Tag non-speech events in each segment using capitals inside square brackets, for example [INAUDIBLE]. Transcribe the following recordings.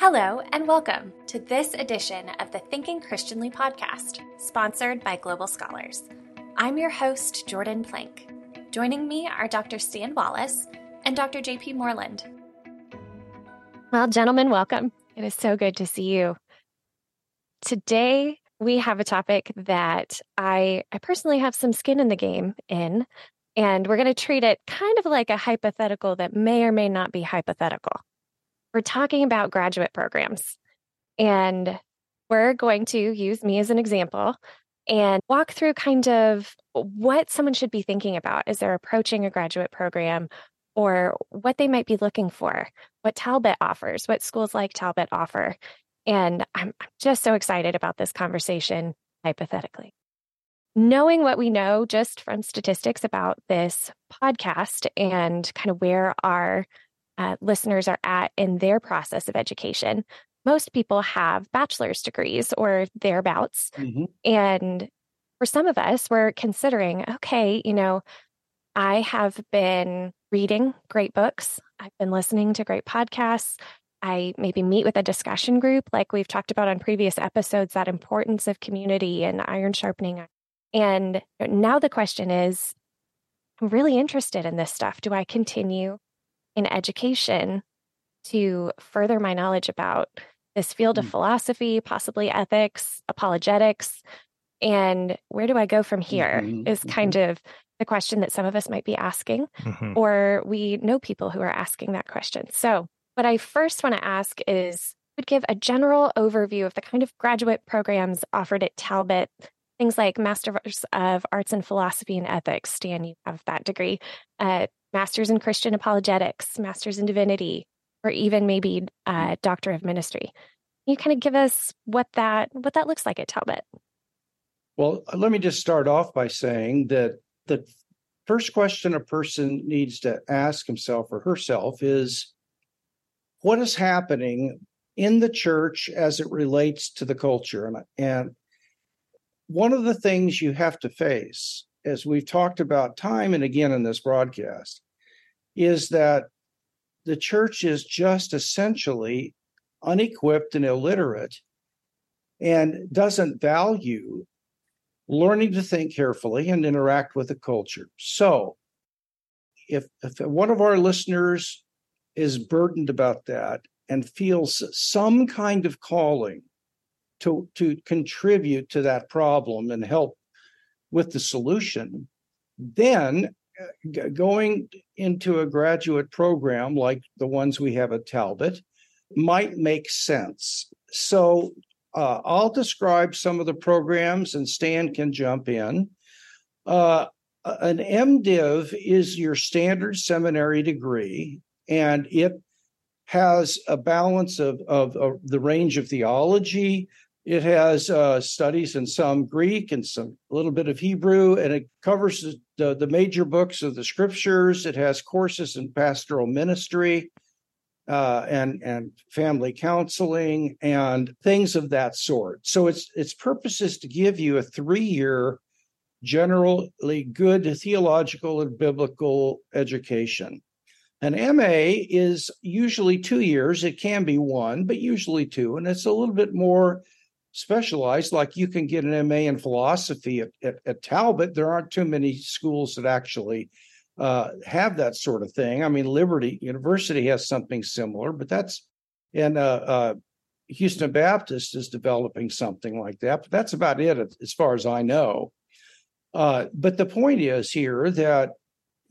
Hello, and welcome to this edition of the Thinking Christianly podcast, sponsored by Global Scholars. I'm your host, Jordan Plank. Joining me are Dr. Stan Wallace and Dr. JP Moreland. Well, gentlemen, welcome. It is so good to see you. Today, we have a topic that I, I personally have some skin in the game in, and we're going to treat it kind of like a hypothetical that may or may not be hypothetical. We're talking about graduate programs, and we're going to use me as an example and walk through kind of what someone should be thinking about as they're approaching a graduate program or what they might be looking for, what Talbot offers, what schools like Talbot offer. And I'm, just so excited about this conversation, hypothetically. Knowing what we know just from statistics about this podcast and kind of where our uh, listeners are at in their process of education, most people have bachelor's degrees or thereabouts. Mm-hmm. And for some of us, we're considering okay, you know, I have been reading great books, I've been listening to great podcasts. I maybe meet with a discussion group, like we've talked about on previous episodes, that importance of community and iron sharpening. And now the question is I'm really interested in this stuff. Do I continue in education to further my knowledge about this field of mm. philosophy, possibly ethics, apologetics? And where do I go from here? Mm-hmm. Is kind mm-hmm. of the question that some of us might be asking, mm-hmm. or we know people who are asking that question. So, what I first want to ask is would give a general overview of the kind of graduate programs offered at Talbot, things like Masters of Arts in Philosophy and Ethics. Stan, you have that degree. Uh, Masters in Christian Apologetics, Masters in Divinity, or even maybe uh, Doctor of Ministry. Can you kind of give us what that what that looks like at Talbot? Well, let me just start off by saying that the first question a person needs to ask himself or herself is what is happening in the church as it relates to the culture and, and one of the things you have to face as we've talked about time and again in this broadcast is that the church is just essentially unequipped and illiterate and doesn't value learning to think carefully and interact with the culture. So, if, if one of our listeners is burdened about that and feels some kind of calling to, to contribute to that problem and help with the solution, then uh, going into a graduate program like the ones we have at Talbot might make sense. So uh, I'll describe some of the programs and Stan can jump in. Uh, an MDiv is your standard seminary degree, and it has a balance of, of, of the range of theology. It has uh, studies in some Greek and some a little bit of Hebrew, and it covers the, the major books of the scriptures. It has courses in pastoral ministry uh, and and family counseling and things of that sort. So its its purpose is to give you a three year, generally good theological and biblical education. An MA is usually two years. It can be one, but usually two, and it's a little bit more specialized. Like you can get an MA in philosophy at, at, at Talbot. There aren't too many schools that actually uh, have that sort of thing. I mean, Liberty University has something similar, but that's and uh, uh, Houston Baptist is developing something like that. But that's about it as far as I know. Uh, but the point is here that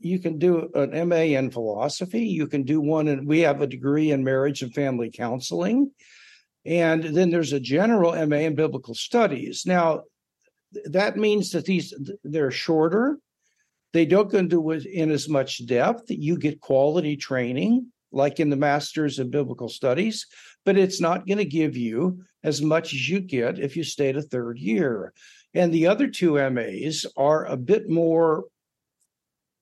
you can do an MA in philosophy. You can do one, and we have a degree in marriage and family counseling. And then there's a general MA in biblical studies. Now, that means that these they're shorter they don't go into it in as much depth. You get quality training, like in the Masters of Biblical Studies, but it's not going to give you as much as you get if you stayed a third year. And the other two MAs are a bit more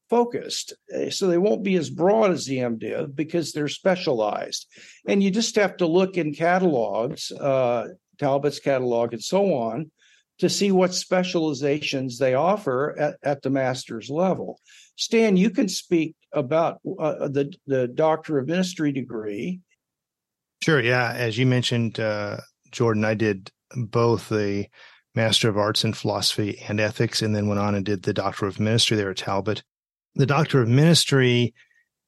focused. Eh, so they won't be as broad as the MDiv because they're specialized. And you just have to look in catalogs, uh, Talbot's catalog, and so on, to see what specializations they offer at, at the master's level. Stan, you can speak about uh, the, the doctor of ministry degree. Sure. Yeah. As you mentioned, uh, Jordan, I did both the Master of Arts in Philosophy and Ethics, and then went on and did the Doctor of Ministry there at Talbot. The Doctor of Ministry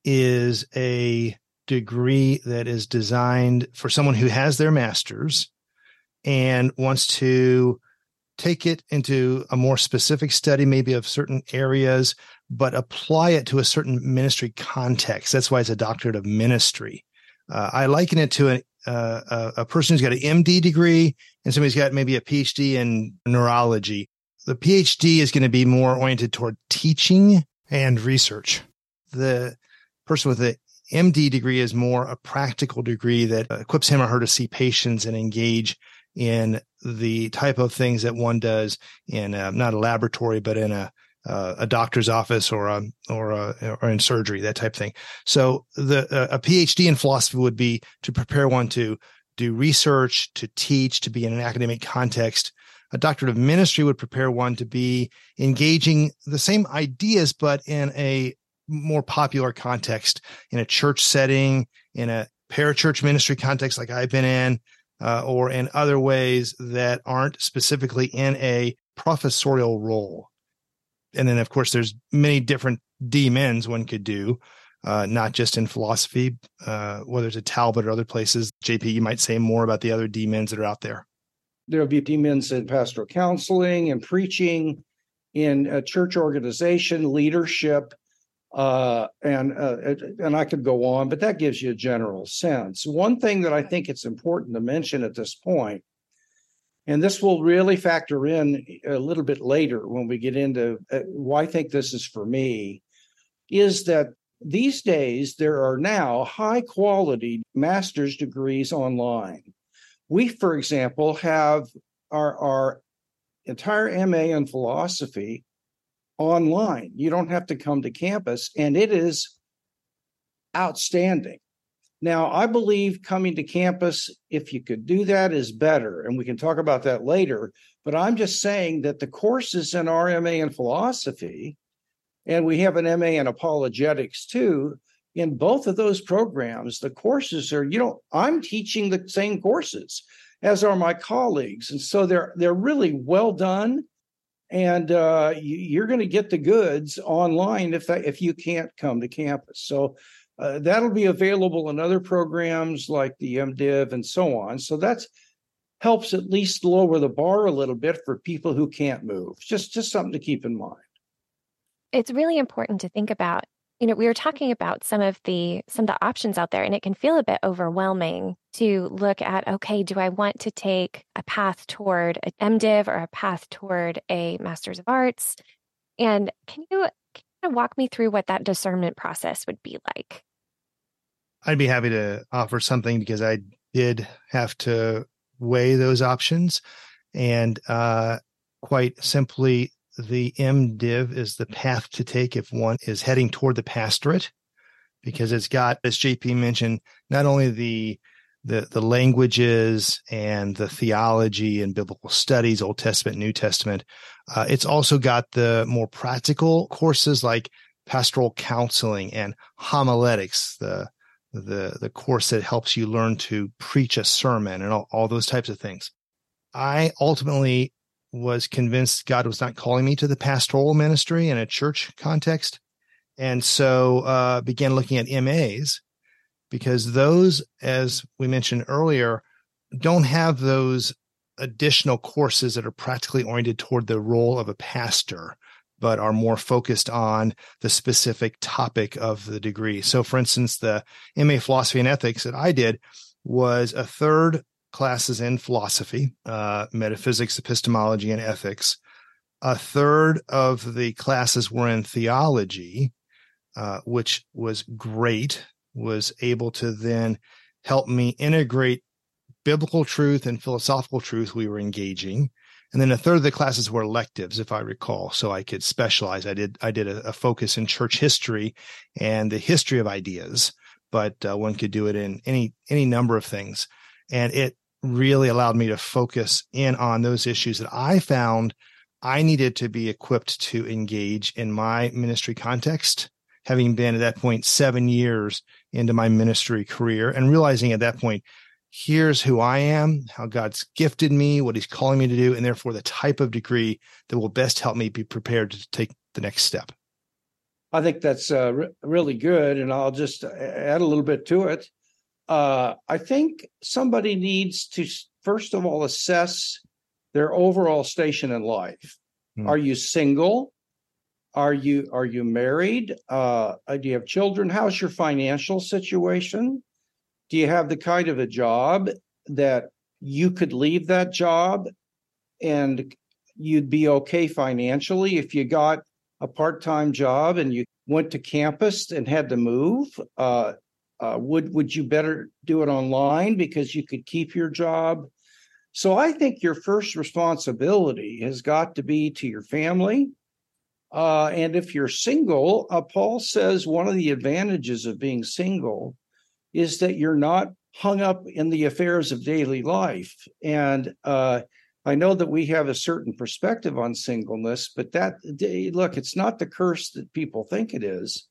is a degree that is designed for someone who has their master's and wants to take it into a more specific study, maybe of certain areas, but apply it to a certain ministry context. That's why it's a doctorate of ministry. Uh, I liken it to a, uh, a person who's got an MD degree and somebody's got maybe a PhD in neurology. The PhD is going to be more oriented toward teaching and research. The person with the MD degree is more a practical degree that equips him or her to see patients and engage in the type of things that one does in a, not a laboratory, but in a uh, a doctor's office or a, or a, or in surgery, that type of thing. So the a PhD in philosophy would be to prepare one to do research, to teach, to be in an academic context. A doctorate of ministry would prepare one to be engaging the same ideas, but in a more popular context, in a church setting, in a parachurch ministry context like I've been in, uh, or in other ways that aren't specifically in a professorial role. And then, of course, there's many different DMins one could do, uh, not just in philosophy, uh, whether it's at Talbot or other places. JP, you might say more about the other DMins that are out there. There'll be DMins in pastoral counseling and preaching, in church organization, leadership, uh, and uh, and I could go on, but that gives you a general sense. One thing that I think it's important to mention at this point, and this will really factor in a little bit later when we get into uh, why I think this is for me, is that these days there are now high quality master's degrees online. We, for example, have our our entire MA in philosophy online. You don't have to come to campus, and it is outstanding. Now, I believe coming to campus, if you could do that, is better. And we can talk about that later. But I'm just saying that the courses in our MA in philosophy, and we have an MA in apologetics too, in both of those programs, the courses are, you know, I'm teaching the same courses as are my colleagues. And so they're they're really well done and uh, you, are going to get the goods online if that, if you can't come to campus. So uh, that'll be available in other programs like the MDiv and so on. So that's helps at least lower the bar a little bit for people who can't move. Just just something to keep in mind. It's really important to think about you know, we were talking about some of the some of the options out there, and it can feel a bit overwhelming to look at. Okay, do I want to take a path toward an MDiv or a path toward a Master's of Arts? And can you kind of walk me through what that discernment process would be like? I'd be happy to offer something because I did have to weigh those options, and uh, quite simply, the MDiv is the path to take if one is heading toward the pastorate, because it's got, as JP mentioned, not only the the the languages and the theology and biblical studies, Old Testament, New Testament. Uh, it's also got the more practical courses like pastoral counseling and homiletics, the the the course that helps you learn to preach a sermon and all, all those types of things. I ultimately was convinced God was not calling me to the pastoral ministry in a church context. And so uh, began looking at MAs because those, as we mentioned earlier, don't have those additional courses that are practically oriented toward the role of a pastor, but are more focused on the specific topic of the degree. So, for instance, the MA Philosophy and Ethics that I did was a third classes in philosophy, uh, metaphysics, epistemology, and ethics. A third of the classes were in theology, uh, which was great, was able to then help me integrate biblical truth and philosophical truth we were engaging. And then a third of the classes were electives, if I recall. So I could specialize. I did, I did a, a focus in church history and the history of ideas, but uh, one could do it in any, any number of things and it really allowed me to focus in on those issues that I found I needed to be equipped to engage in my ministry context, having been at that point seven years into my ministry career and realizing at that point here's who I am, how God's gifted me, what he's calling me to do, and therefore the type of degree that will best help me be prepared to take the next step. I think that's uh, re- really good. And I'll just add a little bit to it. Uh, I think somebody needs to, first of all, assess their overall station in life. Hmm. Are you single? Are you are you married? Uh, do you have children? How's your financial situation? Do you have the kind of a job that you could leave that job and you'd be okay financially if you got a part-time job and you went to campus and had to move uh, uh, would would you better do it online because you could keep your job? So i think your first responsibility has got to be to your family. Uh, and if you're single uh, paul says one of the advantages of being single is that you're not hung up in the affairs of daily life. And uh, I know that we have a certain perspective on singleness, but that look, it's not the curse that people think it is.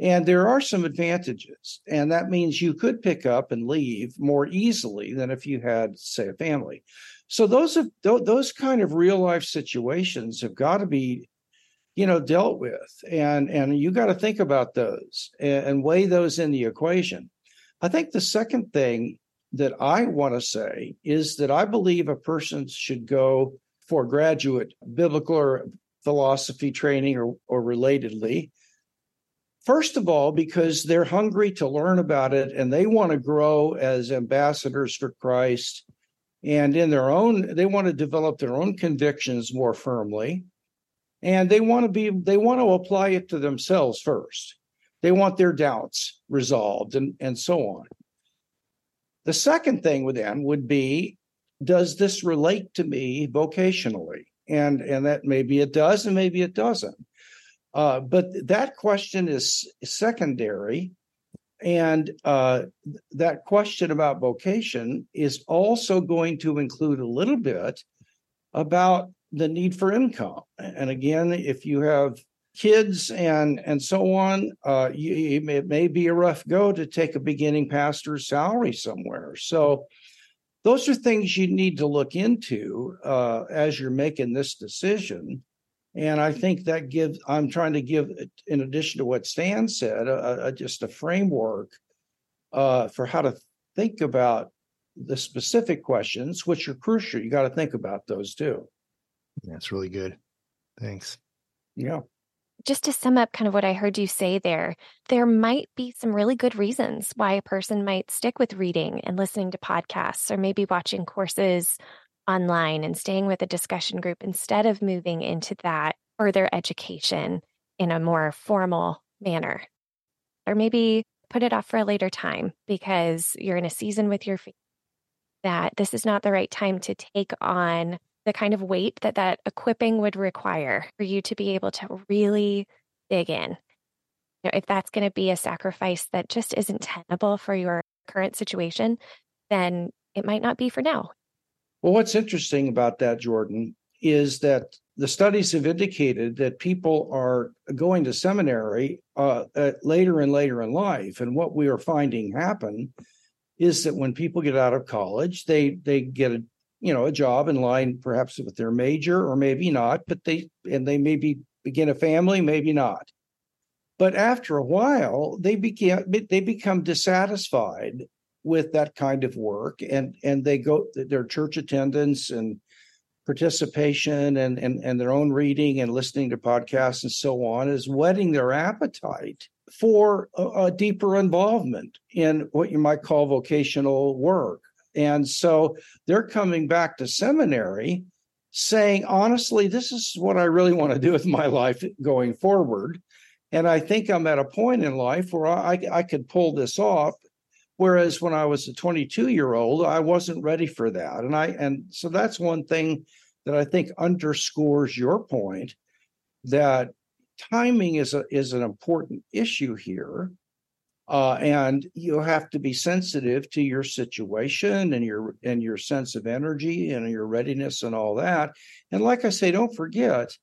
And there are some advantages. And that means you could pick up and leave more easily than if you had, say, a family. So those have, those kind of real life situations have got to be, you know, dealt with. And and you got to think about those and, and weigh those in the equation. I think the second thing that I want to say is that I believe a person should go for graduate biblical or philosophy training or, or relatedly. First of all, because they're hungry to learn about it and they want to grow as ambassadors for Christ. And in their own, they want to develop their own convictions more firmly. And they want to be, they want to apply it to themselves first. They want their doubts resolved and, and so on. The second thing then would be does this relate to me vocationally? And and that maybe it does and maybe it doesn't. Uh, but that question is secondary. And uh, that question about vocation is also going to include a little bit about the need for income. And again, if you have kids and and so on, uh, you, it may be a rough go to take a beginning pastor's salary somewhere. So those are things you need to look into uh, as you're making this decision. And I think that gives. I'm trying to give, in addition to what Stan said, a, a, just a framework uh, for how to think about the specific questions, which are crucial. You got to think about those too. That's really good. Thanks. Yeah just to sum up kind of what I heard you say there, there might be some really good reasons why a person might stick with reading and listening to podcasts or maybe watching courses online and staying with a discussion group instead of moving into that further education in a more formal manner. Or maybe put it off for a later time because you're in a season with your family that this is not the right time to take on the kind of weight that that equipping would require for you to be able to really dig in. You know, if that's going to be a sacrifice that just isn't tenable for your current situation, then it might not be for now. Well, what's interesting about that, Jordan, is that the studies have indicated that people are going to seminary uh, later and later in life. And what we are finding happen is that when people get out of college, they they get a you know a job in line perhaps with their major or maybe not but they and they maybe begin a family maybe not but after a while they begin they become dissatisfied with that kind of work and and they go their church attendance and participation and and, and their own reading and listening to podcasts and so on is whetting their appetite for a, a deeper involvement in what you might call vocational work and so they're coming back to seminary saying, honestly, this is what I really want to do with my life going forward. And I think I'm at a point in life where I, I could pull this off. Whereas when I was a 22 year old, I wasn't ready for that. And I and so that's one thing that I think underscores your point that timing is a, is an important issue here uh, and you have to be sensitive to your situation and your and your sense of energy and your readiness and all that. And like I say, don't forget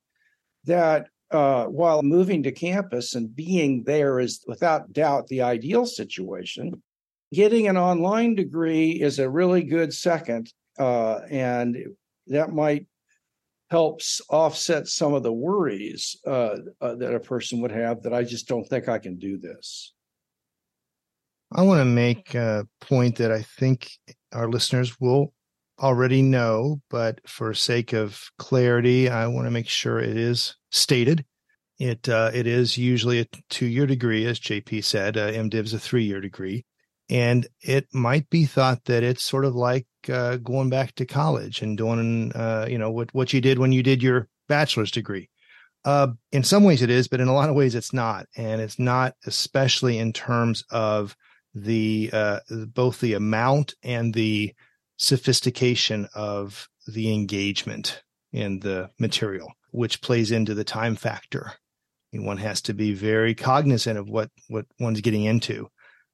that uh, while moving to campus and being there is without doubt the ideal situation. Getting an online degree is a really good second, uh, and that might helps offset some of the worries uh, uh, that a person would have that I just don't think I can do this. I want to make a point that I think our listeners will already know, but for sake of clarity, I want to make sure it is stated. It uh, it is usually a two year degree, as JP said. Uh, MDiv is a three year degree, and it might be thought that it's sort of like uh, going back to college and doing uh, you know what what you did when you did your bachelor's degree. Uh, in some ways it is, but in a lot of ways it's not, and it's not especially in terms of the uh, both the amount and the sophistication of the engagement in the material, which plays into the time factor. I mean, one has to be very cognizant of what what one's getting into.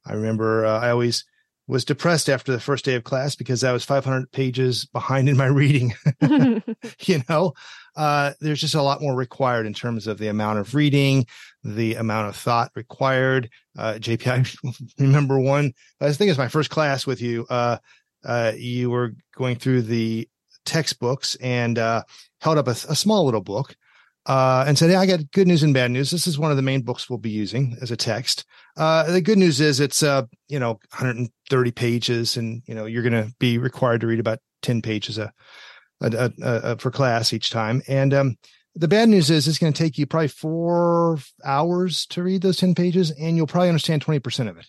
I remember uh, I always was depressed after the first day of class because I was 500 pages behind in my [LAUGHS] reading. [LAUGHS] you know, uh, there's just a lot more required in terms of the amount of reading, the amount of thought required. Uh, JP, [LAUGHS] I remember one, I think it was my first class with you. Uh, uh, you were going through the textbooks and uh, held up a, a small little book uh, and said, "Hey, I got good news and bad news. This is one of the main books we'll be using as a text. Uh, the good news is it's uh, you know 130 pages, and you know you're going to be required to read about 10 pages a, a, a, a for class each time. And um, the bad news is it's going to take you probably four hours to read those 10 pages, and you'll probably understand 20 percent of it.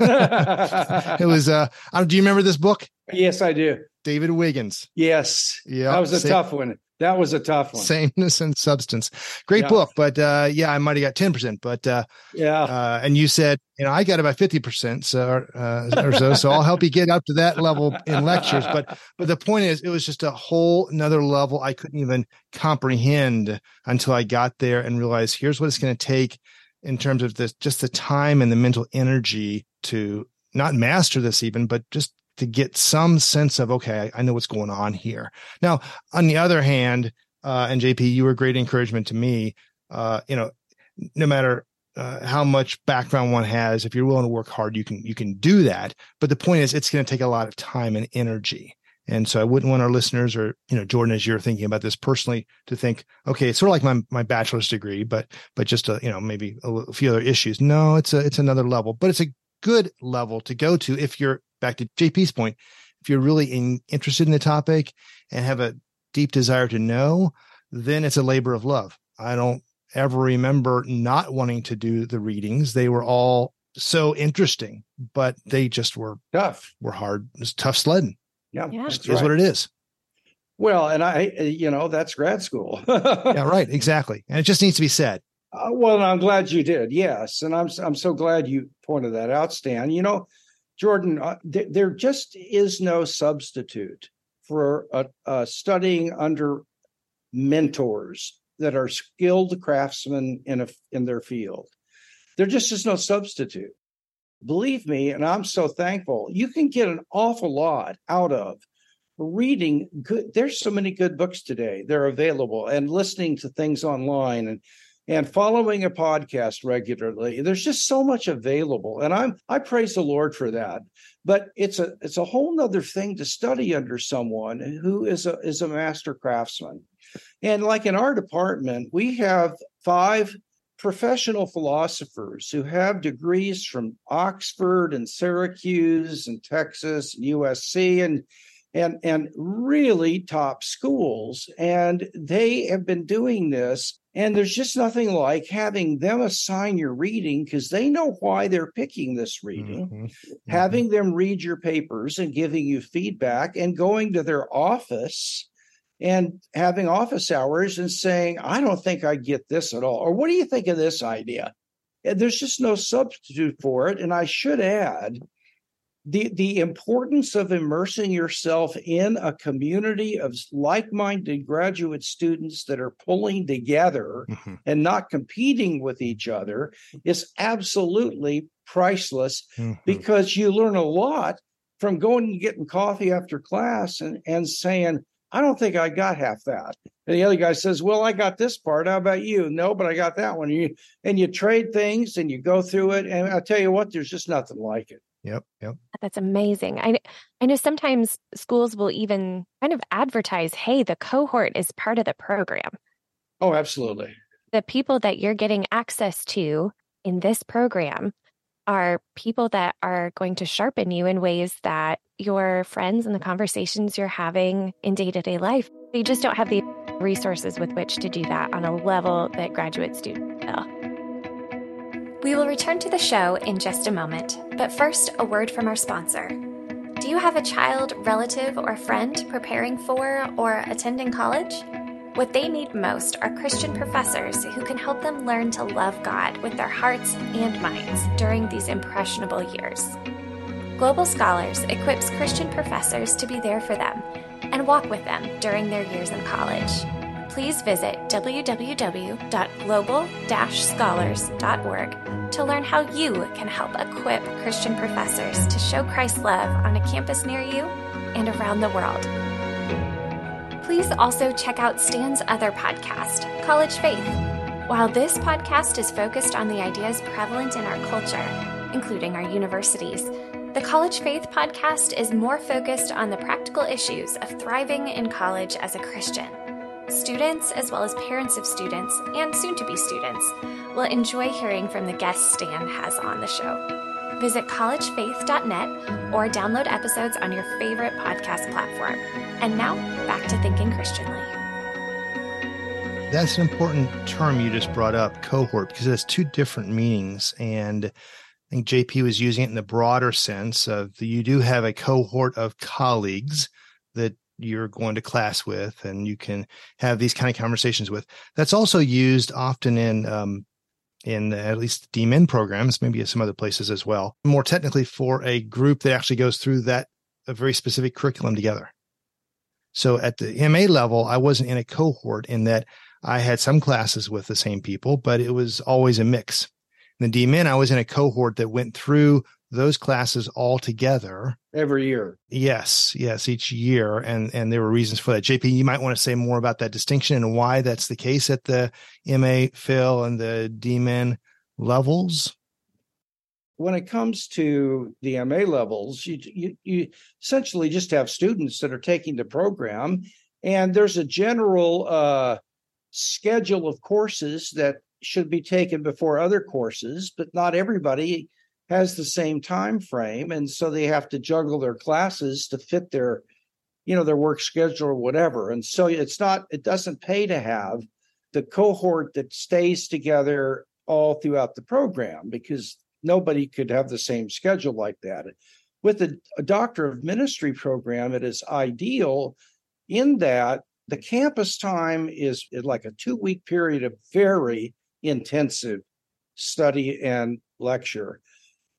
[LAUGHS] it was. Uh, do you remember this book? Yes, I do. David Wiggins. Yes. Yeah. That was a tough one. That was a tough one. Sameness and substance. Great yeah. book, but uh, yeah, I might have got ten percent. But uh, yeah, uh, and you said you know I got about fifty percent so, uh, or so. So I'll help you get up to that level in lectures. But but the point is, it was just a whole another level I couldn't even comprehend until I got there and realized here's what it's going to take in terms of this just the time and the mental energy to not master this even, but just to get some sense of okay, I know what's going on here. Now, on the other hand, uh, and JP, you were great encouragement to me. Uh, you know, no matter uh, how much background one has, if you're willing to work hard, you can you can do that. But the point is, it's going to take a lot of time and energy. And so I wouldn't want our listeners or, you know, Jordan, as you're thinking about this personally, to think, okay, it's sort of like my, my bachelor's degree, but, but just, a, you know, maybe a, a few other issues. No, it's a, it's another level, but it's a good level to go to if you're back to JP's point, if you're really in, interested in the topic and have a deep desire to know, then it's a labor of love. I don't ever remember not wanting to do the readings. They were all so interesting, but they just were tough, were hard. It's tough sledding. Yeah, yeah. That's right. what it is. Well, and I, you know, that's grad school. [LAUGHS] yeah, right. Exactly. And it just needs to be said. Uh, well, I'm glad you did. Yes, and I'm I'm so glad you pointed that out, Stan. You know, Jordan, uh, th- there just is no substitute for studying under mentors that are skilled craftsmen in a in their field. There just is no substitute. Believe me, and I'm so thankful. You can get an awful lot out of reading good. There's so many good books today. They're available, and listening to things online and and following a podcast regularly there's just so much available and i'm i praise the lord for that. But it's a it's a whole nother thing to study under someone who is a is a master craftsman. And like in our department we have five professional philosophers who have degrees from oxford and syracuse and texas and usc and and and really top schools. And they have been doing this and there's just nothing like having them assign your reading because they know why they're picking this reading mm-hmm. Mm-hmm. having them read your papers and giving you feedback and going to their office and having office hours and saying i don't think i get this at all or what do you think of this idea and there's just no substitute for it and i should add the the importance of immersing yourself in a community of like-minded graduate students that are pulling together mm-hmm. and not competing with each other is absolutely priceless mm-hmm. because you learn a lot from going and getting coffee after class and, and saying I don't think I got half that. And the other guy says, Well, I got this part. How about you? No, but I got that one. And you, and you trade things and you go through it. And I tell you what, there's just nothing like it. Yep. Yep. That's amazing. I I know sometimes schools will even kind of advertise, "Hey, the cohort is part of the program." Oh, absolutely. The people that you're getting access to in this program are people that are going to sharpen you in ways that your friends and the conversations you're having in day-to-day life, they just don't have the resources with which to do that on a level that graduate students will. We will return to the show in just a moment, but first, a word from our sponsor. Do you have a child, relative, or friend preparing for or attending college? What they need most are Christian professors who can help them learn to love God with their hearts and minds during these impressionable years. Global Scholars equips Christian professors to be there for them and walk with them during their years in college please visit www.global-scholars.org to learn how you can help equip Christian professors to show Christ's love on a campus near you and around the world. Please also check out Stan's other podcast, College Faith. While this podcast is focused on the ideas prevalent in our culture, including our universities, the College Faith podcast is more focused on the practical issues of thriving in college as a Christian. Students, as well as parents of students and soon to be students, will enjoy hearing from the guests Stan has on the show. Visit collegefaith.net or download episodes on your favorite podcast platform. And now, back to thinking Christianly. That's an important term you just brought up, cohort, because it has two different meanings. And I think JP was using it in the broader sense of you do have a cohort of colleagues you're going to class with and you can have these kind of conversations with. That's also used often in um, in at least DMin programs, maybe some other places as well. More technically, for a group that actually goes through that a very specific curriculum together. So at the MA level, I wasn't in a cohort in that I had some classes with the same people, but it was always a mix. In the DMin, I was in a cohort that went through those classes all together every year. Yes, yes, each year, and and there were reasons for that. JP, you might want to say more about that distinction and why that's the case at the MA, Phil, and the DMin levels. When it comes to the MA levels, you, you you essentially just have students that are taking the program, and there's a general uh, schedule of courses that should be taken before other courses, but not everybody has the same time frame and so they have to juggle their classes to fit their you know their work schedule or whatever. And so it's not it doesn't pay to have the cohort that stays together all throughout the program because nobody could have the same schedule like that. With a, a doctor of ministry program it is ideal in that the campus time is like a two week period of very intensive study and lecture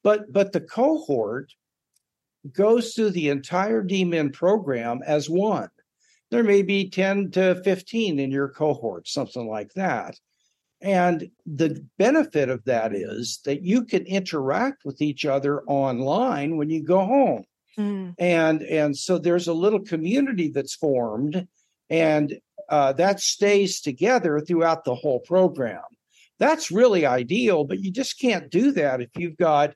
but but the cohort goes through the entire DMin program as one. There may be 10 to 15 in your cohort, something like that. And the benefit of that is that you can interact with each other online when you go home. Mm. And and so there's a little community that's formed and uh, that stays together throughout the whole program. That's really ideal, but you just can't do that if you've got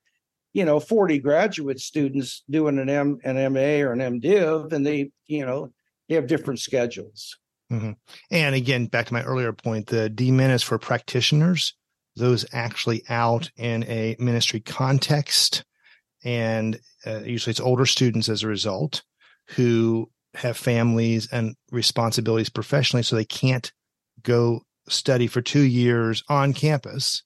you know 40 graduate students doing an M an MA or an MDiv and they you know they have different schedules. Mm-hmm. And again, back to my earlier point, the DMin is for practitioners, those actually out in a ministry context, and uh, usually it's older students as a result who have families and responsibilities professionally, so they can't go study for two years on campus.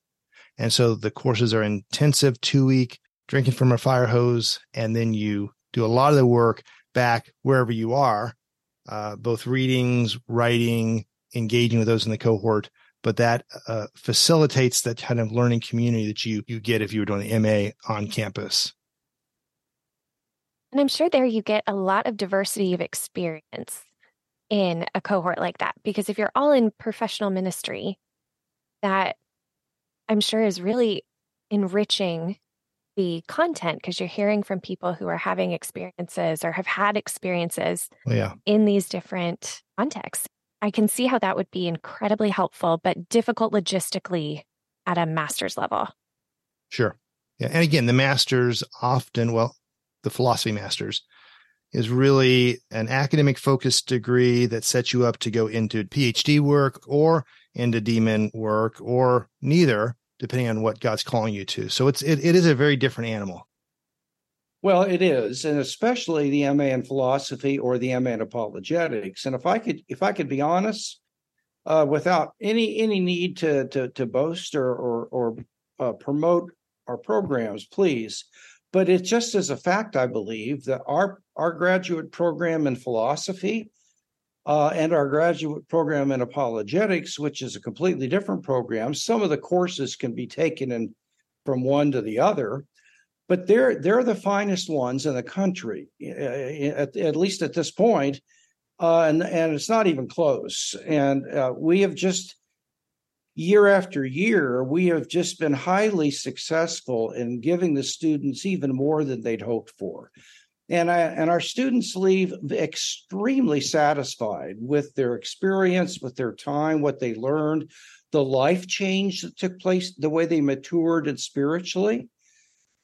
And so the courses are intensive, two week drinking from a fire hose, and then you do a lot of the work back wherever you are, uh, both readings, writing, engaging with those in the cohort. But that uh, facilitates that kind of learning community that you you get if you were doing the MA on campus. And I'm sure there you get a lot of diversity of experience in a cohort like that. Because if you're all in professional ministry, that I'm sure is really enriching the content because you're hearing from people who are having experiences or have had experiences oh, yeah. in these different contexts. I can see how that would be incredibly helpful, but difficult logistically at a master's level. Sure. Yeah. And again, the masters often, well, the philosophy masters is really an academic focused degree that sets you up to go into PhD work or into DMin work or neither, depending on what God's calling you to. So it's it, it is a very different animal. Well, it is, and especially the MA in philosophy or the MA in apologetics. And if I could, if I could be honest, uh, without any any need to to to boast or or, or uh, promote our programs, please. But it's just as a fact, I believe that our our graduate program in philosophy uh, and our graduate program in apologetics, which is a completely different program, some of the courses can be taken in from one to the other but they're they're the finest ones in the country, at, at least at this point. Uh, and and it's not even close. And uh, we have just year after year, we have just been highly successful in giving the students even more than they'd hoped for. And I, and our students leave extremely satisfied with their experience, with their time, what they learned, the life change that took place, the way they matured and spiritually.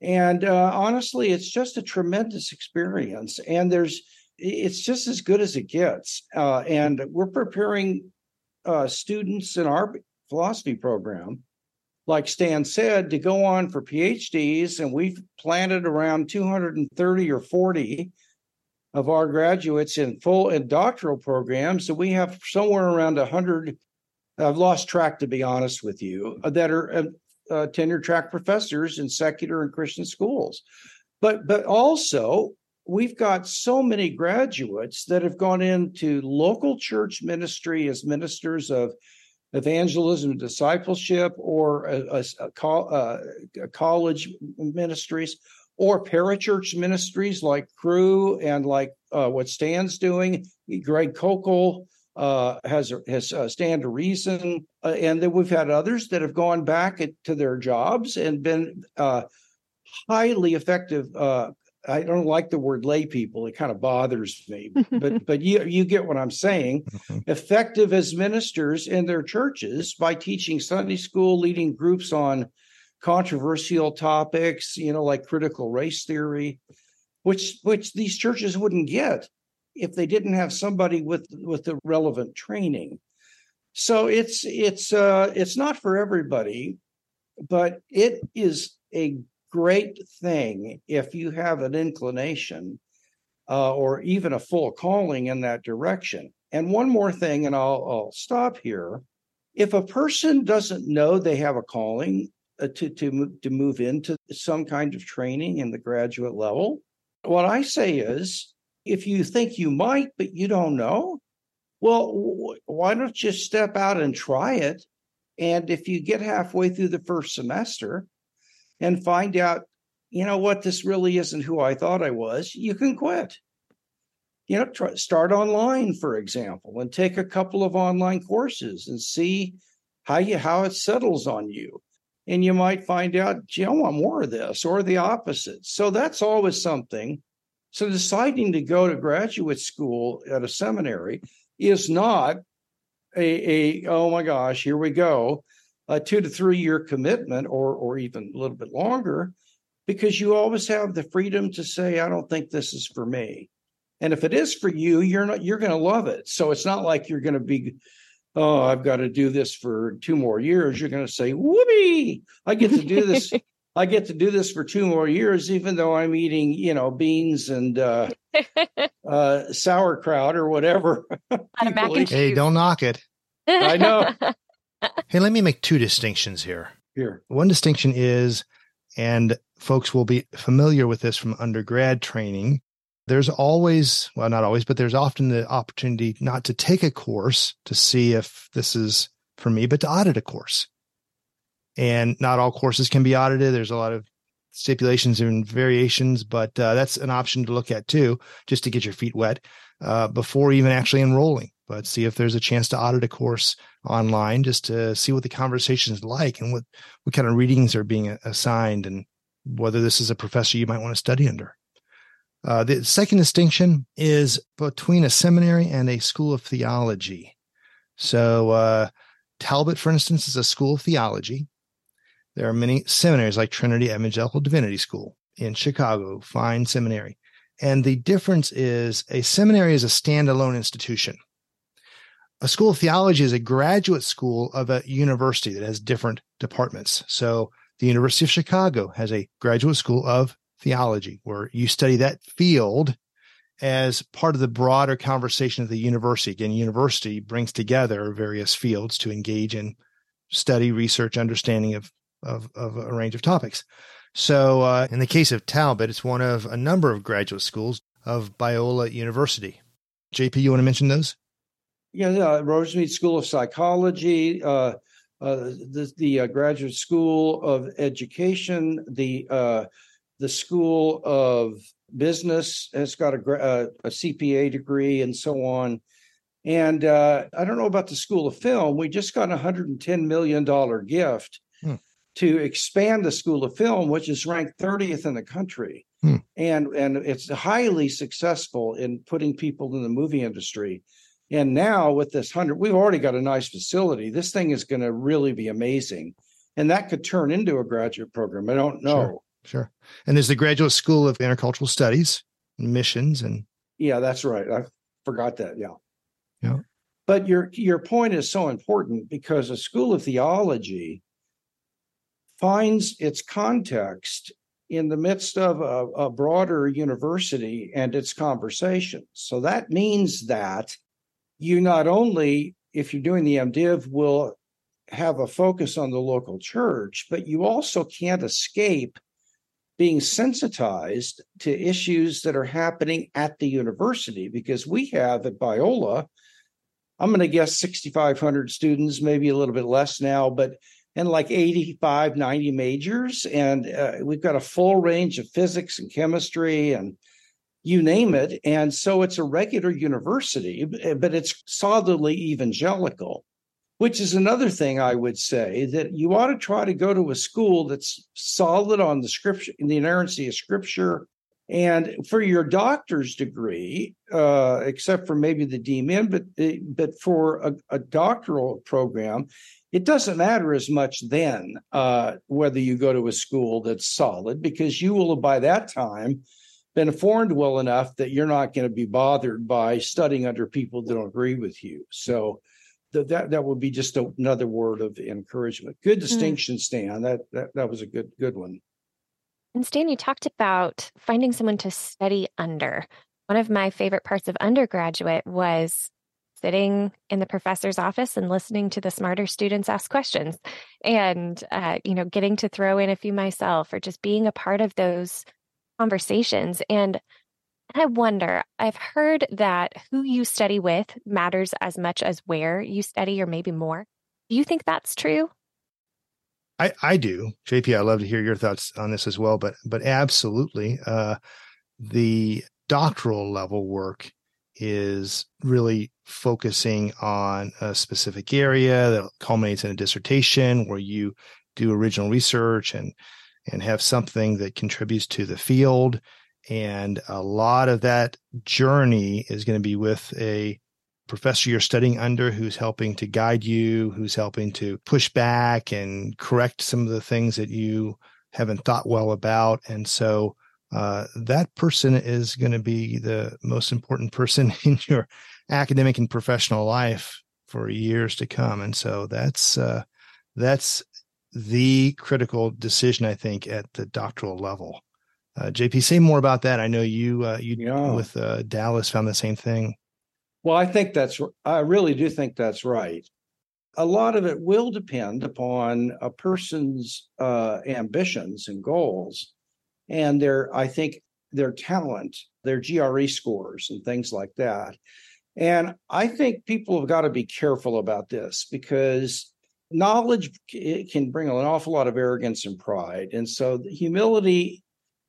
And uh, honestly, it's just a tremendous experience. And there's, it's just as good as it gets. Uh, and we're preparing uh, students in our philosophy program, like Stan said, to go on for PhDs. And we've planted around 230 or 40 of our graduates in full and doctoral programs. So we have somewhere around 100 I've lost track, to be honest with you, that are uh, uh, tenure track professors in secular and Christian schools. But but also we've got so many graduates that have gone into local church ministry as ministers of evangelism discipleship or a, a, a, uh, college ministries or parachurch ministries like Cru and like uh, what Stan's doing, Greg Koukl, uh, has has uh, stand to reason, uh, and then we've had others that have gone back at, to their jobs and been uh, highly effective. Uh, I don't like the word lay people; it kind of bothers me, [LAUGHS] but but you you get what I'm saying. Mm-hmm. Effective as ministers in their churches by teaching Sunday school, leading groups on controversial topics, you know, like critical race theory, which which these churches wouldn't get if they didn't have somebody with with the relevant training. So it's it's uh, it's not for everybody, but it is a great thing if you have an inclination uh, or even a full calling in that direction. And one more thing, and I'll, I'll stop here. If a person doesn't know they have a calling uh, to to to move into some kind of training in the graduate level, what I say is if you think you might, but you don't know, well, why don't you step out and try it? And if you get halfway through the first semester and find out, you know what, this really isn't who I thought I was, you can quit. You know, try, start online, for example, and take a couple of online courses and see how you how it settles on you. And you might find out, gee, I want more of this, or the opposite. So that's always something so deciding to go to graduate school at a seminary is not a, a oh my gosh, here we go, a two to three year commitment or or even a little bit longer, because you always have the freedom to say, I don't think this is for me. And if it is for you, you're not you're gonna love it. So it's not like you're gonna be oh, I've got to do this for two more years. You're going to say, whoopee, I get to do this [LAUGHS] I get to do this for two more years, even though I'm eating, you know, beans and uh, [LAUGHS] uh, sauerkraut or whatever. [LAUGHS] hey, don't knock it. I know. [LAUGHS] hey, let me make two distinctions here. Here. One distinction is, and folks will be familiar with this from undergrad training. There's always, well, not always, but there's often the opportunity not to take a course to see if this is for me, but to audit a course and not all courses can be audited. There's a lot of stipulations and variations, but uh, that's an option to look at too, just to get your feet wet uh, before even actually enrolling. But see if there's a chance to audit a course online, just to see what the conversation is like and what what kind of readings are being assigned, and whether this is a professor you might want to study under. Uh, the second distinction is between a seminary and a school of theology. So, uh, Talbot, for instance, is a school of theology There are many seminaries like Trinity Evangelical Divinity School in Chicago, fine seminary. And the difference is a seminary is a standalone institution. A school of theology is a graduate school of a university that has different departments. So the University of Chicago has a graduate school of theology where you study that field as part of the broader conversation of the university. Again, university brings together various fields to engage in study, research, understanding of, of, of a range of topics. So, uh, in the case of Talbot, it's one of a number of graduate schools of Biola University. JP, you want to mention those? Yeah, uh, Rosemead School of Psychology, uh, uh, the, the uh, Graduate School of Education, the uh, the School of Business has got a, a, a CPA degree, and so on. And uh, I don't know about the School of Film. We just got a $110 million gift hmm to expand the School of Film, which is ranked 30th in the country. Hmm. And, and it's highly successful in putting people in the movie industry. And now with this 100, we've already got a nice facility. This thing is going to really be amazing. And that could turn into a graduate program. I don't know. Sure. Sure. And there's the Graduate School of Intercultural Studies, and missions, and yeah, that's right. I forgot that. Yeah. Yeah. But your your point is so important because a school of theology finds its context in the midst of a, a, broader university and its conversations. So that means that you not only, if you're doing the MDiv, will have a focus on the local church, but you also can't escape being sensitized to issues that are happening at the university because we have at Biola, I'm going to guess 6,500 students, maybe a little bit less now, but and like 85, 90 majors. And uh, we've got a full range of physics and chemistry and you name it. And so it's a regular university, but it's solidly evangelical, which is another thing I would say that you ought to try to go to a school that's solid on the scripture, in the inerrancy of scripture. And for your doctor's degree, uh, except for maybe the DMin, but but for a, a doctoral program, it doesn't matter as much then uh, whether you go to a school that's solid because you will by that time been formed well enough that you're not going to be bothered by studying under people that don't agree with you. So th- that that would be just a, another word of encouragement. Good hmm. distinction, mm. Stan. That, that that was a good good one. And Stan, you talked about finding someone to study under. One of my favorite parts of undergraduate was sitting in the professor's office and listening to the smarter students ask questions and uh, you know getting to throw in a few myself or just being a part of those conversations and i wonder i've heard that who you study with matters as much as where you study or maybe more do you think that's true I, I do, JP. I love to hear your thoughts on this as well, but but absolutely, uh, the doctoral level work is really focusing on a specific area that culminates in a dissertation where you do original research and and have something that contributes to the field and a lot of that journey is going to be with a professor you're studying under who's helping to guide you who's helping to push back and correct some of the things that you haven't thought well about and so uh, that person is going to be the most important person [LAUGHS] in your academic and professional life for years to come. And so that's uh, that's the critical decision, I think, at the doctoral level. Uh, JP, say more about that. I know you uh, you yeah. with uh, Dallas found the same thing. Well, I think that's I really do think that's right. A lot of it will depend upon a person's uh, ambitions and goals and their I think their talent, their GRE scores and things like that. And I think people have got to be careful about this because knowledge can bring an awful lot of arrogance and pride. And so humility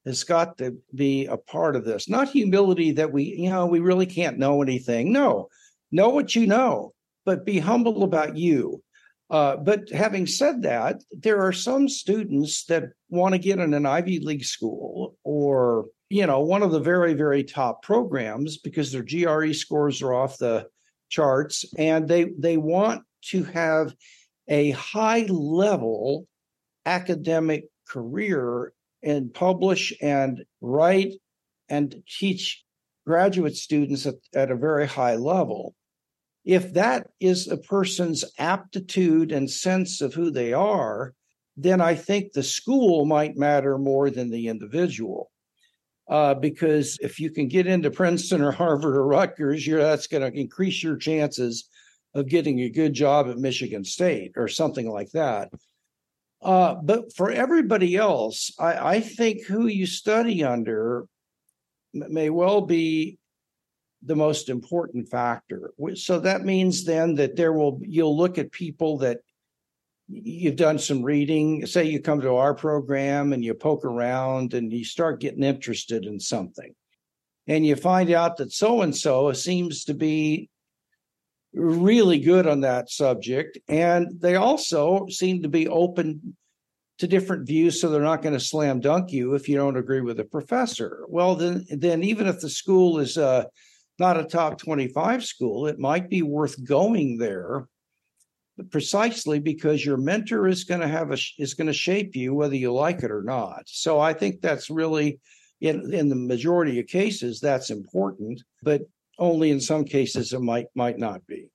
has got to be a part of this. Not humility that we, you know, we really can't know anything. No, know what you know, but be humble about you. Uh, but having said that, there are some students that want to get in an Ivy League school or you know one of the very very top programs because their GRE scores are off the charts and they they want to have a high level academic career and publish and write and teach graduate students at, at a very high level. If that is a person's aptitude and sense of who they are, then I think the school might matter more than the individual. Uh, because if you can get into Princeton or Harvard or Rutgers, that's going to increase your chances of getting a good job at Michigan State or something like that. Uh, but for everybody else, I, I think who you study under may well be the most important factor. So that means then that there will you'll look at people that you've done some reading. Say you come to our program and you poke around and you start getting interested in something, and you find out that so and so seems to be really good on that subject, and they also seem to be open to different views so they're not going to slam dunk you if you don't agree with the professor. Well then then even if the school is uh, not a top 25 school it might be worth going there precisely because your mentor is going to have a is going to shape you whether you like it or not. So i think that's really in in the majority of cases that's important but only in some cases it might might not be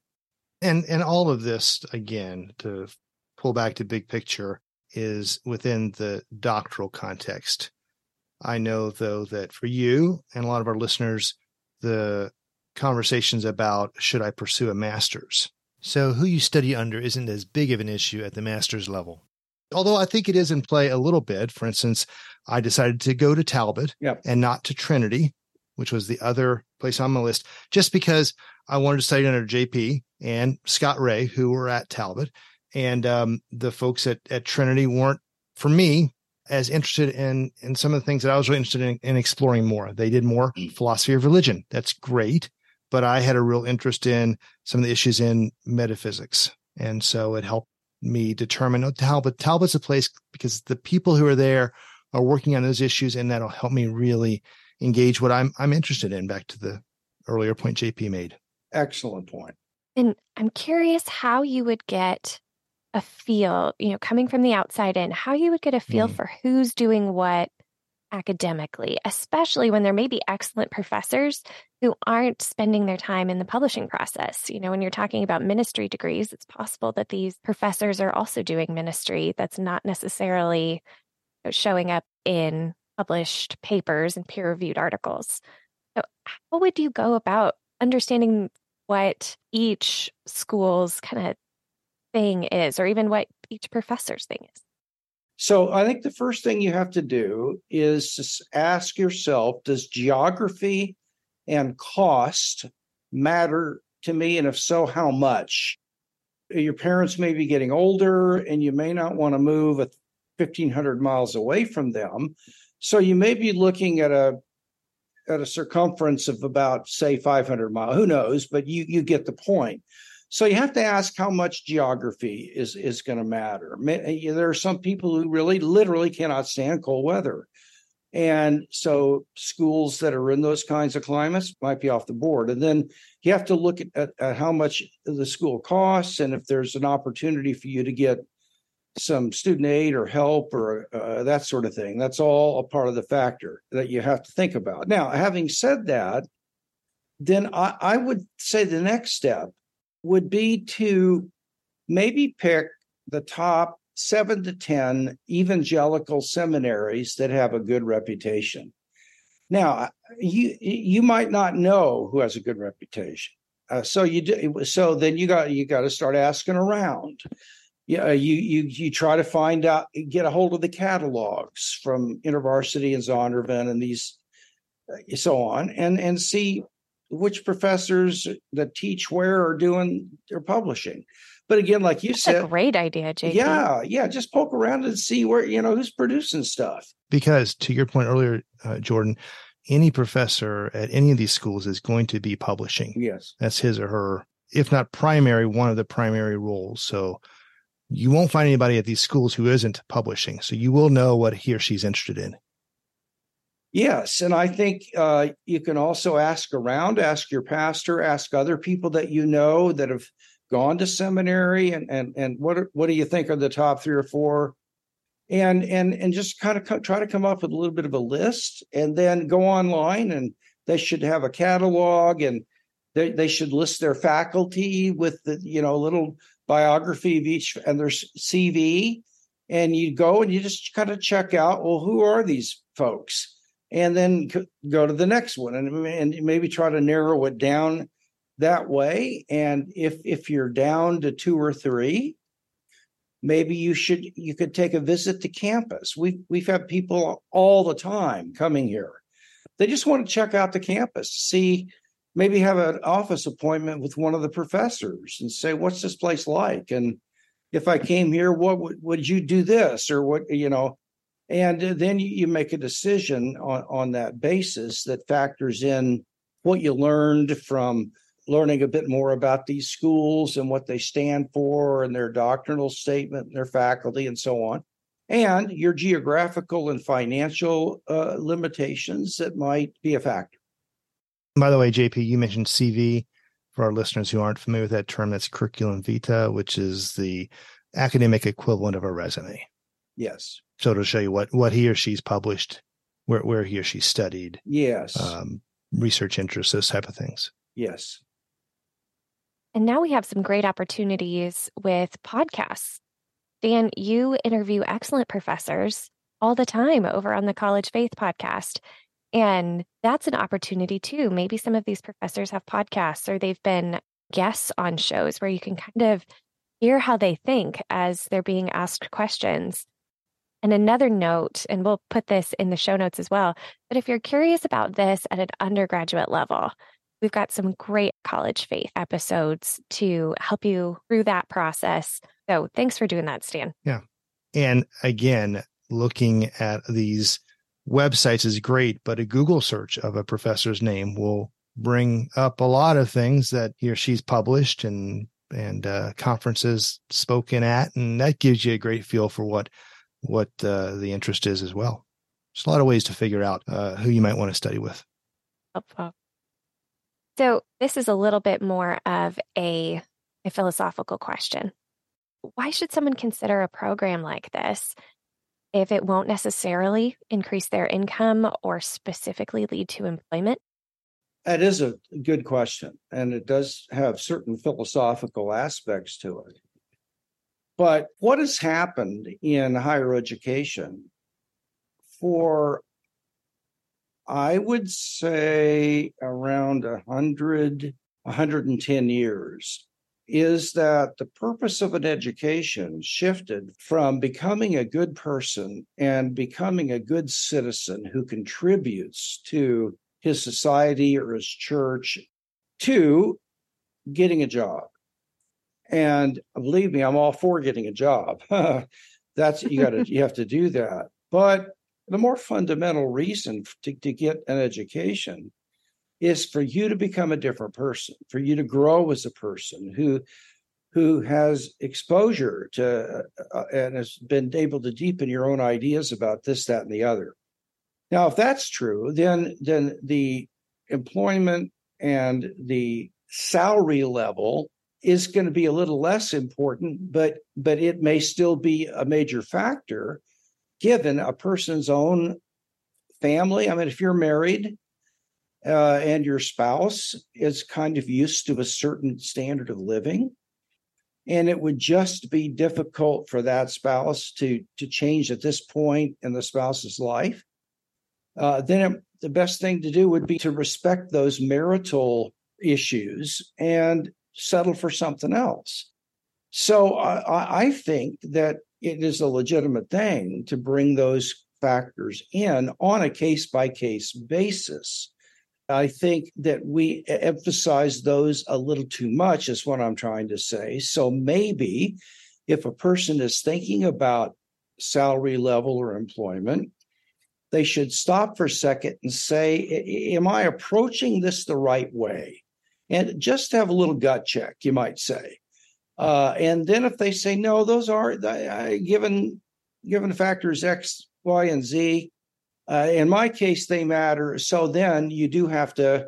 and and all of this again to pull back to big picture is within the doctoral context i know though that for you and a lot of our listeners the conversations about should i pursue a master's so, who you study under isn't as big of an issue at the master's level. Although I think it is in play a little bit. For instance, I decided to go to Talbot yep. and not to Trinity, which was the other place on my list, just because I wanted to study under JP and Scott Rae, who were at Talbot. And um, the folks at, at Trinity weren't, for me, as interested in in some of the things that I was really interested in, in exploring more. They did more mm. philosophy of religion. That's great but I had a real interest in some of the issues in metaphysics. And so it helped me determine oh, Talbot. Talbot's a place because the people who are there are working on those issues, and that'll help me really engage what I'm I'm interested in. Back to the earlier point JP made. Excellent point. And I'm curious how you would get a feel, you know, coming from the outside in, how you would get a feel mm. for who's doing what academically, especially when there may be excellent professors who aren't spending their time in the publishing process. You know, when you're talking about ministry degrees, it's possible that these professors are also doing ministry that's not necessarily showing up in published papers and peer reviewed articles. So, how would you go about understanding what each school's kind of thing is, or even what each professor's thing is? So I think the first thing you have to do is to ask yourself Does geography and cost matter to me? And if so, how much? Your parents may be getting older and you may not want to move 1,500 miles away from them. So you may be looking at a at a circumference of about say 500 miles who knows but you you get the point so you have to ask how much geography is is going to matter. There are some people who really literally cannot stand cold weather. And so schools that are in those kinds of climates might be off the board. And then you have to look at, at, at how much the school costs and if there's an opportunity for you to get some student aid or help or uh, that sort of thing. That's all a part of the factor that you have to think about. Now, having said that, then I, I would say the next step would be to maybe pick the top seven to 10 evangelical seminaries that have a good reputation. Now, you you might not know who has a good reputation. Uh, so you do, so then you got you got to start asking around. Yeah, you you you try to find out, get a hold of the catalogs from InterVarsity and Zondervan and these, uh, so on, and and see which professors that teach where are doing their publishing. But again, like you That's said, great idea, JP. Yeah, yeah. Just poke around and see where you know who's producing stuff. Because to your point earlier, uh, Jordan, any professor at any of these schools is going to be publishing. Yes, that's his or her, if not primary, one of the primary roles. So you won't find anybody at these schools who isn't publishing. So you will know what he or she's interested in. Yes, and I think uh, you can also ask around, ask your pastor, ask other people that you know that have gone to seminary, and and and what what do you think are the top three or four and and and just kind of co- try to come up with a little bit of a list and then go online and they should have a catalog and they, they should list their faculty with the you know little biography of each and their cv and you go and you just kind of check out well who are these folks? And then go to the next one and, and maybe try to narrow it down that way and if if you're down to two or three maybe you should you could take a visit to campus. We've we've had people all the time coming here. They just want to check out the campus see maybe have an office appointment with one of the professors and say what's this place like? And if i came here what would, would you do this? Or what you know and then you make a decision on, on that basis that factors in what you learned from learning a bit more about these schools and what they stand for and their doctrinal statement and their faculty and so on and your geographical and financial uh, limitations that might be a factor by the way jp you mentioned cv for our listeners who aren't familiar with that term that's curriculum vitae which is the academic equivalent of a resume. Yes. So it'll show you what what he or she's published where where he or she studied yes. um, research interests those type of things. Yes. And now we have some great opportunities with podcasts. Stan, you interview excellent professors all the time over on the College Faith podcast. And that's an opportunity too. Maybe some of these professors have podcasts or they've been guests on shows where you can kind of hear how they think as they're being asked questions. And another note, and we'll put this in the show notes as well, but if you're curious about this at an undergraduate level, We've got some great college faith episodes to help you through that process. So thanks for doing that, Stan. Yeah. And again, looking at these websites is great, but a Google search of a professor's name will bring up a lot of things that he or she's published and and uh, conferences spoken at, and that gives you a great feel for what what uh, the interest is as well. There's a lot of ways to figure out uh, who you might want to study with. So, this is a little bit more of a, a philosophical question. Why should someone consider a program like this if it won't necessarily increase their income or specifically lead to employment? That is a good question. And it does have certain philosophical aspects to it. But what has happened in higher education for I would say around 100, 110 years is that the purpose of an education shifted from becoming a good person and becoming a good citizen who contributes to his society or his church to getting a job. And believe me, I'm all for getting a job. [LAUGHS] That's you got to you have to do that. But the more fundamental reason to, to get an education is for you to become a different person, for you to grow as a person who who has exposure to uh, uh, and has been able to deepen your own ideas about this, that, and the other. Now, if that's true, then then the employment and the salary level is going to be a little less important, but but it may still be a major factor given a person's own family. I mean, if you're married uh, and your spouse is kind of used to a certain standard of living, and it would just be difficult for that spouse to to change at this point in the spouse's life, uh, then it, the best thing to do would be to respect those marital issues and settle for something else. So I, I think that it is a legitimate thing to bring those factors in on a case by case basis. I think that we emphasize those a little too much, is what I'm trying to say. So maybe if a person is thinking about salary level or employment, they should stop for a second and say, Am I approaching this the right way? And just have a little gut check, you might say. Uh, and then if they say no, those are uh, given given factors X, Y, and Z. Uh, in my case, they matter. So then you do have to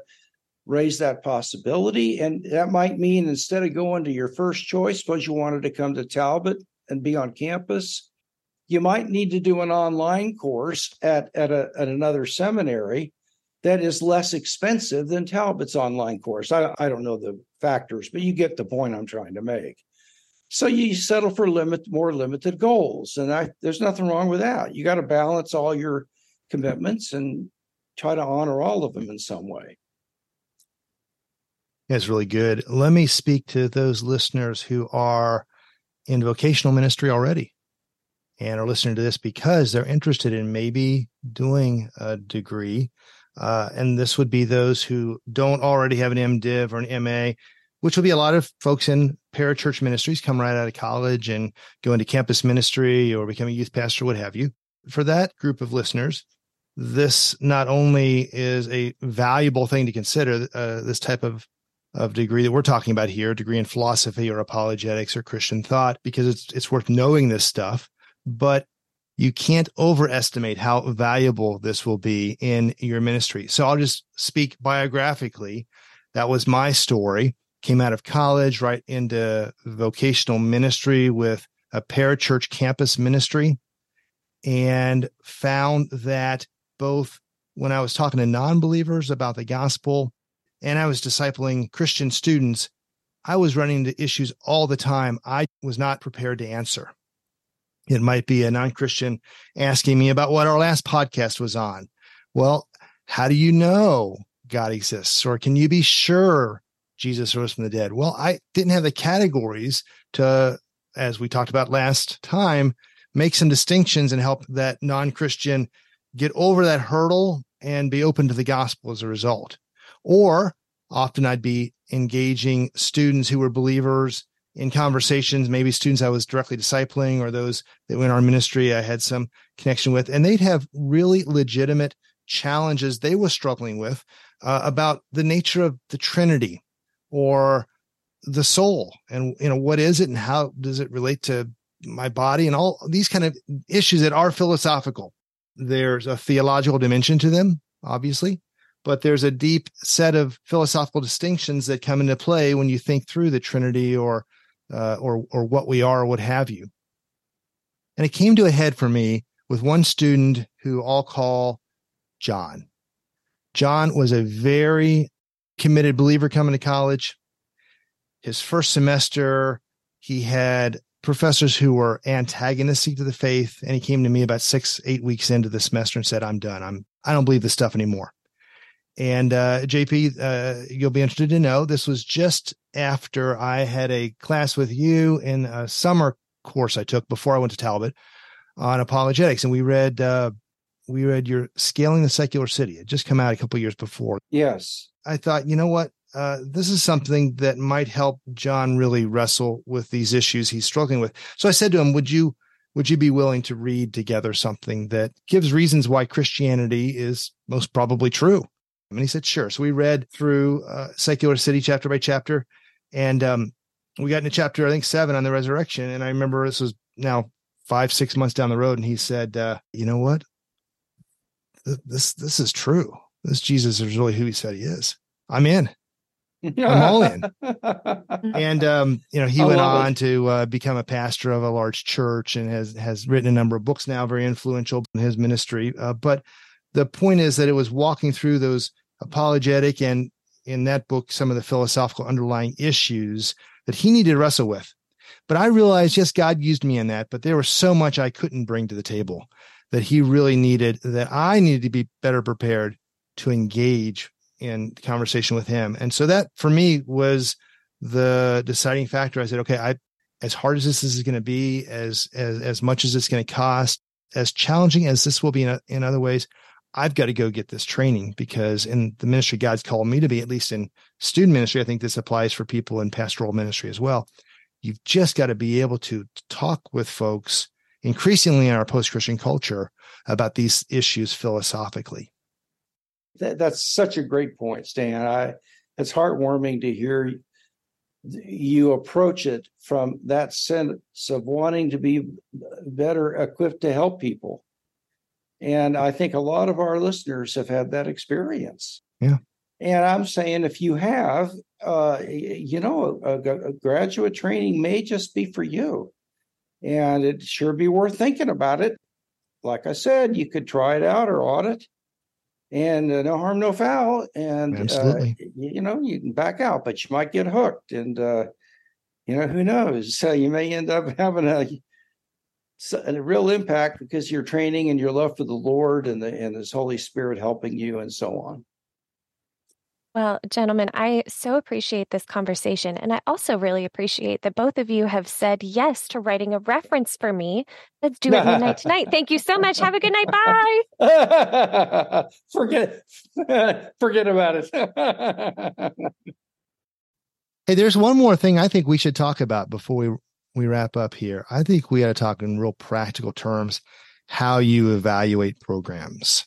raise that possibility, and that might mean instead of going to your first choice, suppose you wanted to come to Talbot and be on campus, you might need to do an online course at, at, a, at another seminary that is less expensive than Talbot's online course. I, I don't know the factors, but you get the point I'm trying to make. So you settle for limit more limited goals, and I, there's nothing wrong with that. You got to balance all your commitments and try to honor all of them in some way. That's really good. Let me speak to those listeners who are in vocational ministry already and are listening to this because they're interested in maybe doing a degree. Uh, and this would be those who don't already have an MDiv or an MA, which will be a lot of folks in parachurch ministries come right out of college and go into campus ministry or become a youth pastor, what have you. For that group of listeners, this not only is a valuable thing to consider, uh, this type of of degree that we're talking about here, degree in philosophy or apologetics or Christian thought, because it's it's worth knowing this stuff but you can't overestimate how valuable this will be in your ministry. So I'll just speak biographically. That was my story. Came out of college right into vocational ministry with a parachurch campus ministry and found that both when I was talking to non believers about the gospel and I was discipling Christian students, I was running into issues all the time I was not prepared to answer. It might be a non Christian asking me about what our last podcast was on. Well, how do you know God exists? Or can you be sure Jesus rose from the dead? Well, I didn't have the categories to, as we talked about last time, make some distinctions and help that non Christian get over that hurdle and be open to the gospel as a result. Or often I'd be engaging students who were believers in conversations, maybe students I was directly discipling or those that were in our ministry I had some connection with, and they'd have really legitimate challenges they were struggling with uh, about the nature of the Trinity or the soul and you know what is it and how does it relate to my body and all these kind of issues that are philosophical there's a theological dimension to them obviously but there's a deep set of philosophical distinctions that come into play when you think through the trinity or uh, or or what we are or what have you. And it came to a head for me with one student who I'll call John. John was a very committed believer coming to college. His first semester, he had professors who were antagonistic to the faith, and he came to me about six, eight weeks into the semester and said, "I'm done. I'm I don't believe this stuff anymore." And uh, JP, uh, you'll be interested to know this was just after I had a class with you in a summer course I took before I went to Talbot on apologetics, and we read uh, we read your scaling the secular city. It just come out a couple years before. Yes, I thought, you know what, uh, this is something that might help John really wrestle with these issues he's struggling with. So I said to him, "Would you?" Would you be willing to read together something that gives reasons why Christianity is most probably true? And he said, sure. So we read through uh, Secular City chapter by chapter. And um, we got into chapter, I think, seven on the resurrection. And I remember this was now five, six months down the road. And he said, uh, you know what? This, this is true. This Jesus is really who he said he is. I'm in. I'm all in. [LAUGHS] and um, you know, he I went on it. to uh, become a pastor of a large church and has has written a number of books now, very influential in his ministry. Uh, but the point is that it was walking through those apologetic and in that book some of the philosophical underlying issues that he needed to wrestle with. But I realized, yes, God used me in that, but there was so much I couldn't bring to the table that he really needed, that I needed to be better prepared to engage in conversation with him. And so that for me was the deciding factor. I said, okay, I, as hard as this is going to be, as, as, as much as it's going to cost, as challenging as this will be in, in other ways, I've got to go get this training because in the ministry God's called me to be, at least in student ministry, I think this applies for people in pastoral ministry as well. You've just got to be able to talk with folks increasingly in our post Christian culture about these issues philosophically. That, that's such a great point, Stan. I, it's heartwarming to hear you approach it from that sense of wanting to be better equipped to help people and I think a lot of our listeners have had that experience. Yeah. And I'm saying if you have, uh, you know, a, a graduate training may just be for you. and it'd sure be worth thinking about it. Like I said, you could try it out or audit, and uh, no harm, no foul. And uh, Absolutely. you know, you can back out, but you might get hooked, and uh, you know who knows? So you may end up [LAUGHS] having a a real impact because your training and your love for the Lord and the and His Holy Spirit helping you and so on. Well, gentlemen, I so appreciate this conversation. And I also really appreciate that both of you have said yes to writing a reference for me. Let's do it midnight tonight. Thank you so much. Have a good night. Bye. [LAUGHS] forget [LAUGHS] forget about it. [LAUGHS] hey, there's one more thing I think we should talk about before we we wrap up here. I think we got to talk in real practical terms how you evaluate programs.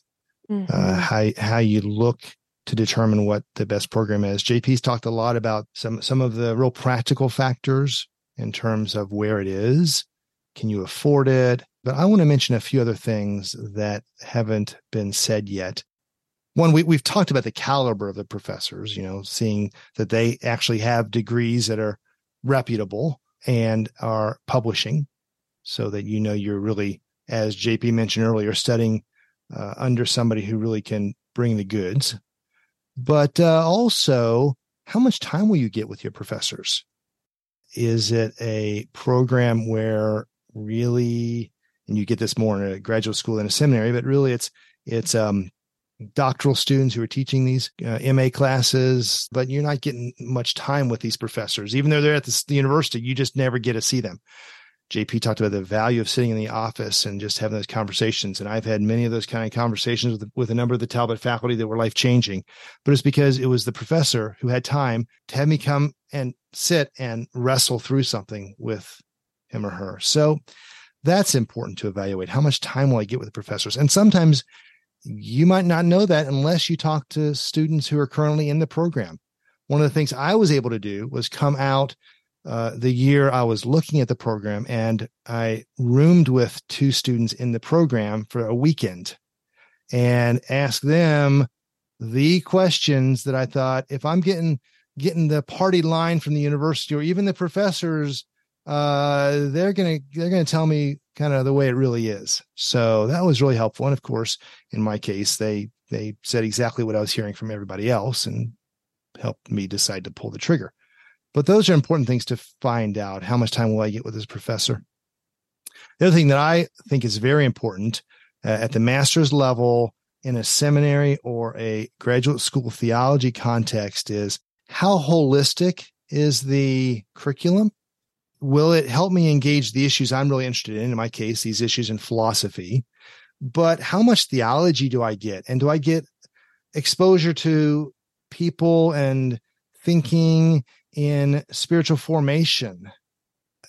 Mm-hmm. Uh, how how you look to determine what the best program is. JP's talked a lot about some some of the real practical factors in terms of where it is. Can you afford it? But I want to mention a few other things that haven't been said yet. One, we, we've talked about the caliber of the professors, you know, seeing that they actually have degrees that are reputable and are publishing so that you know you're really, as JP mentioned earlier, studying uh, under somebody who really can bring the goods but uh, also how much time will you get with your professors? Is it a program where really, and you get this more in a graduate school than a seminary, but really it's it's um, doctoral students who are teaching these uh, MA classes, but you're not getting much time with these professors, even though they're at the, the university. You just never get to see them. JP talked about the value of sitting in the office and just having those conversations. And I've had many of those kind of conversations with, with a number of the Talbot faculty that were life changing. But it's because it was the professor who had time to have me come and sit and wrestle through something with him or her. So that's important to evaluate. How much time will I get with the professors? And sometimes you might not know that unless you talk to students who are currently in the program. One of the things I was able to do was come out uh, the year I was looking at the program, and I roomed with two students in the program for a weekend and asked them the questions that I thought if I'm getting getting the party line from the university or even the professors, uh, they're gonna they're gonna tell me kind of the way it really is. So that was really helpful. And of course, in my case, they they said exactly what I was hearing from everybody else and helped me decide to pull the trigger. But those are important things to find out. How much time will I get with this professor? The other thing that I think is very important uh, at the master's level in a seminary or a graduate school theology context is how holistic is the curriculum? Will it help me engage the issues I'm really interested in? In my case, these issues in philosophy. But how much theology do I get? And do I get exposure to people and thinking in spiritual formation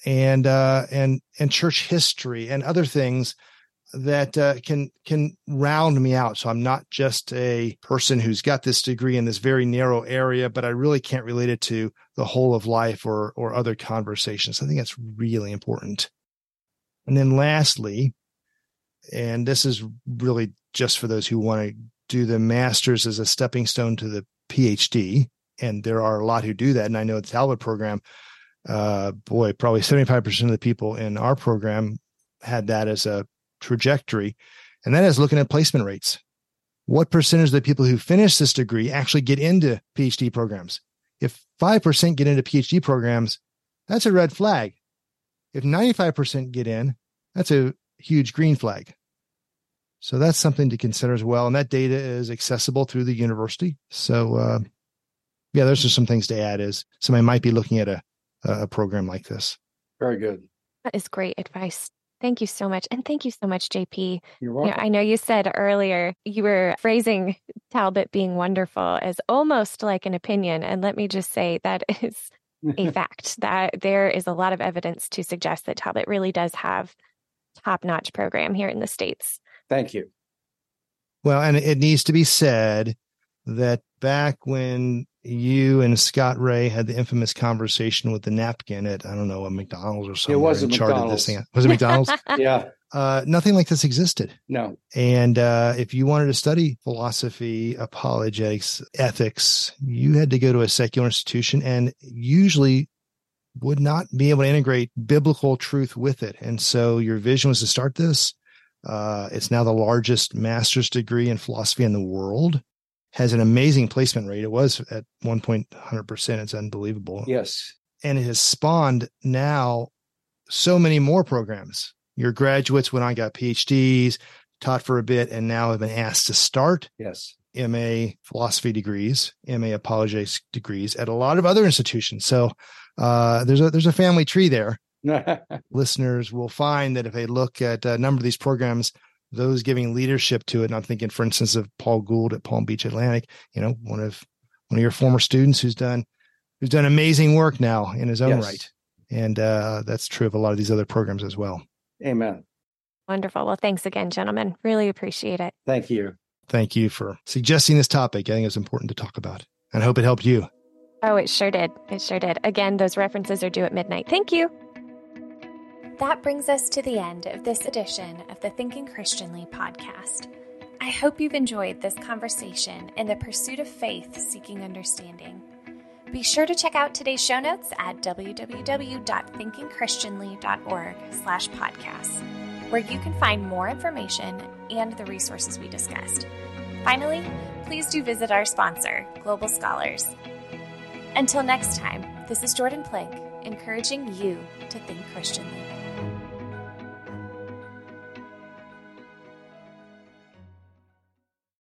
and uh, and and church history and other things that uh, can can round me out. So I'm not just a person who's got this degree in this very narrow area, but I really can't relate it to the whole of life or or other conversations. I think that's really important. And then lastly, and this is really just for those who want to do the masters as a stepping stone to the PhD and there are a lot who do that. And I know the Talbot program, uh, boy, probably 75% of the people in our program had that as a trajectory. And that is looking at placement rates. What percentage of the people who finish this degree actually get into PhD programs? If 5% get into PhD programs, that's a red flag. If 95% get in, that's a huge green flag. So that's something to consider as well. And that data is accessible through the university. So, uh, yeah, those are some things to add as somebody might be looking at a, a program like this. Very good. That is great advice. Thank you so much. And thank you so much, JP. You're welcome. You know, I know you said earlier you were phrasing Talbot being wonderful as almost like an opinion. And let me just say that [LAUGHS] is a [LAUGHS] fact that there is a lot of evidence to suggest that Talbot really does have top notch program here in the States. Thank you. Well, and it needs to be said that back when you and Scott Rae had the infamous conversation with the napkin at I don't know a McDonald's or something. It wasn't McDonald's. This thing. Was it McDonald's? [LAUGHS] yeah. Uh, nothing like this existed. No. And uh, if you wanted to study philosophy, apologetics, ethics, you had to go to a secular institution, and usually would not be able to integrate biblical truth with it. And so your vision was to start this. Uh, it's now the largest master's degree in philosophy in the world. Has an amazing placement rate. It was at one point hundred percent. It's unbelievable. Yes, and it has spawned now so many more programs. Your graduates went on, got PhDs, taught for a bit, and now have been asked to start yes MA philosophy degrees, MA apologetics degrees at a lot of other institutions. So uh, there's a there's a family tree there. [LAUGHS] Listeners will find that if they look at a number of these programs, those giving leadership to it, and I'm thinking, for instance, of Paul Gould at Palm Beach Atlantic, you know, one of one of your former students who's done who's done amazing work now in his own yes. right, and uh, that's true of a lot of these other programs as well. Amen. Wonderful. Well, thanks again, gentlemen. Really appreciate it. Thank you. Thank you for suggesting this topic. I think it's important to talk about, and I hope it helped you. Oh, it sure did. It sure did. Again, those references are due at midnight. Thank you. That brings us to the end of this edition of the Thinking Christianly podcast. I hope you've enjoyed this conversation in the pursuit of faith seeking understanding. Be sure to check out today's show notes at www.thinkingchristianly.org slash podcasts, where you can find more information and the resources we discussed. Finally, please do visit our sponsor, Global Scholars. Until next time, this is Jordan Plank, encouraging you to think Christianly.